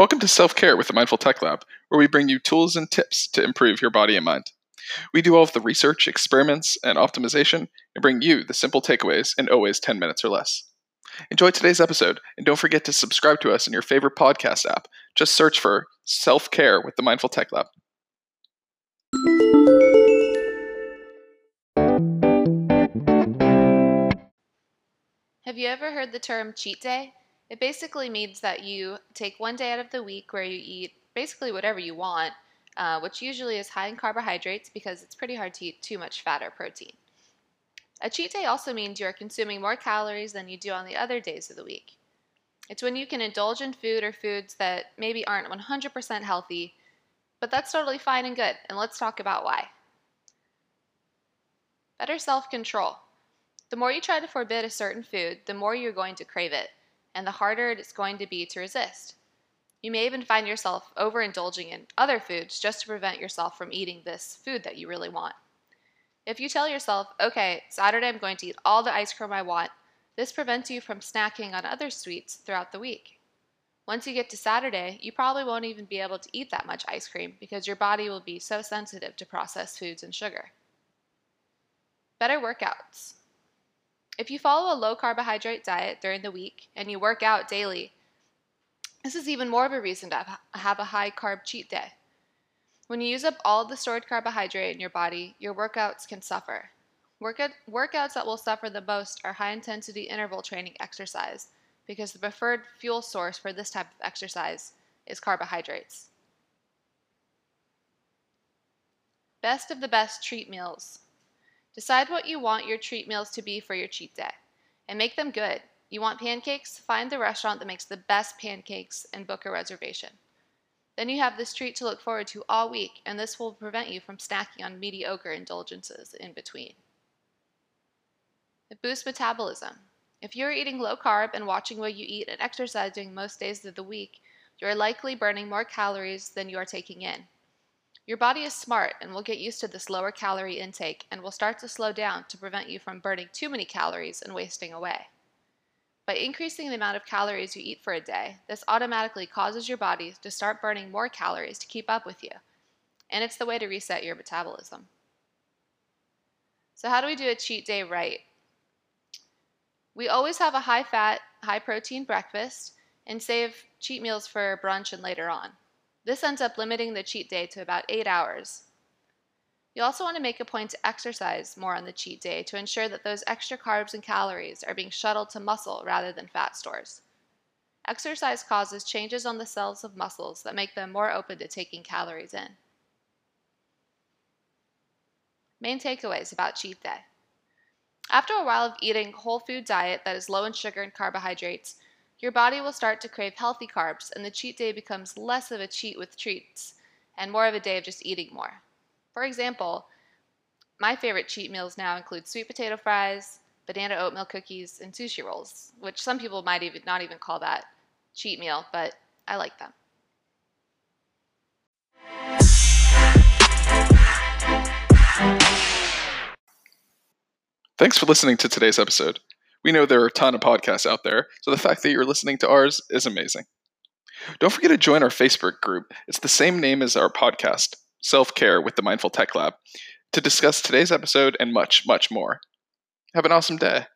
Welcome to Self Care with the Mindful Tech Lab, where we bring you tools and tips to improve your body and mind. We do all of the research, experiments, and optimization and bring you the simple takeaways in always 10 minutes or less. Enjoy today's episode, and don't forget to subscribe to us in your favorite podcast app. Just search for Self Care with the Mindful Tech Lab. Have you ever heard the term cheat day? It basically means that you take one day out of the week where you eat basically whatever you want, uh, which usually is high in carbohydrates because it's pretty hard to eat too much fat or protein. A cheat day also means you are consuming more calories than you do on the other days of the week. It's when you can indulge in food or foods that maybe aren't 100% healthy, but that's totally fine and good, and let's talk about why. Better self control. The more you try to forbid a certain food, the more you're going to crave it and the harder it's going to be to resist. You may even find yourself overindulging in other foods just to prevent yourself from eating this food that you really want. If you tell yourself, okay, Saturday I'm going to eat all the ice cream I want, this prevents you from snacking on other sweets throughout the week. Once you get to Saturday, you probably won't even be able to eat that much ice cream because your body will be so sensitive to processed foods and sugar. Better workouts. If you follow a low carbohydrate diet during the week and you work out daily, this is even more of a reason to have a high carb cheat day. When you use up all the stored carbohydrate in your body, your workouts can suffer. Workout, workouts that will suffer the most are high intensity interval training exercise because the preferred fuel source for this type of exercise is carbohydrates. Best of the best treat meals. Decide what you want your treat meals to be for your cheat day and make them good. You want pancakes? Find the restaurant that makes the best pancakes and book a reservation. Then you have this treat to look forward to all week, and this will prevent you from snacking on mediocre indulgences in between. It boosts metabolism. If you're eating low carb and watching what you eat and exercising most days of the week, you're likely burning more calories than you are taking in. Your body is smart and will get used to this lower calorie intake and will start to slow down to prevent you from burning too many calories and wasting away. By increasing the amount of calories you eat for a day, this automatically causes your body to start burning more calories to keep up with you. And it's the way to reset your metabolism. So, how do we do a cheat day right? We always have a high fat, high protein breakfast and save cheat meals for brunch and later on. This ends up limiting the cheat day to about 8 hours. You also want to make a point to exercise more on the cheat day to ensure that those extra carbs and calories are being shuttled to muscle rather than fat stores. Exercise causes changes on the cells of muscles that make them more open to taking calories in. Main takeaways about cheat day. After a while of eating a whole food diet that is low in sugar and carbohydrates, your body will start to crave healthy carbs, and the cheat day becomes less of a cheat with treats and more of a day of just eating more. For example, my favorite cheat meals now include sweet potato fries, banana oatmeal cookies, and sushi rolls, which some people might even not even call that cheat meal, but I like them. Thanks for listening to today's episode. We know there are a ton of podcasts out there, so the fact that you're listening to ours is amazing. Don't forget to join our Facebook group. It's the same name as our podcast, Self Care with the Mindful Tech Lab, to discuss today's episode and much, much more. Have an awesome day.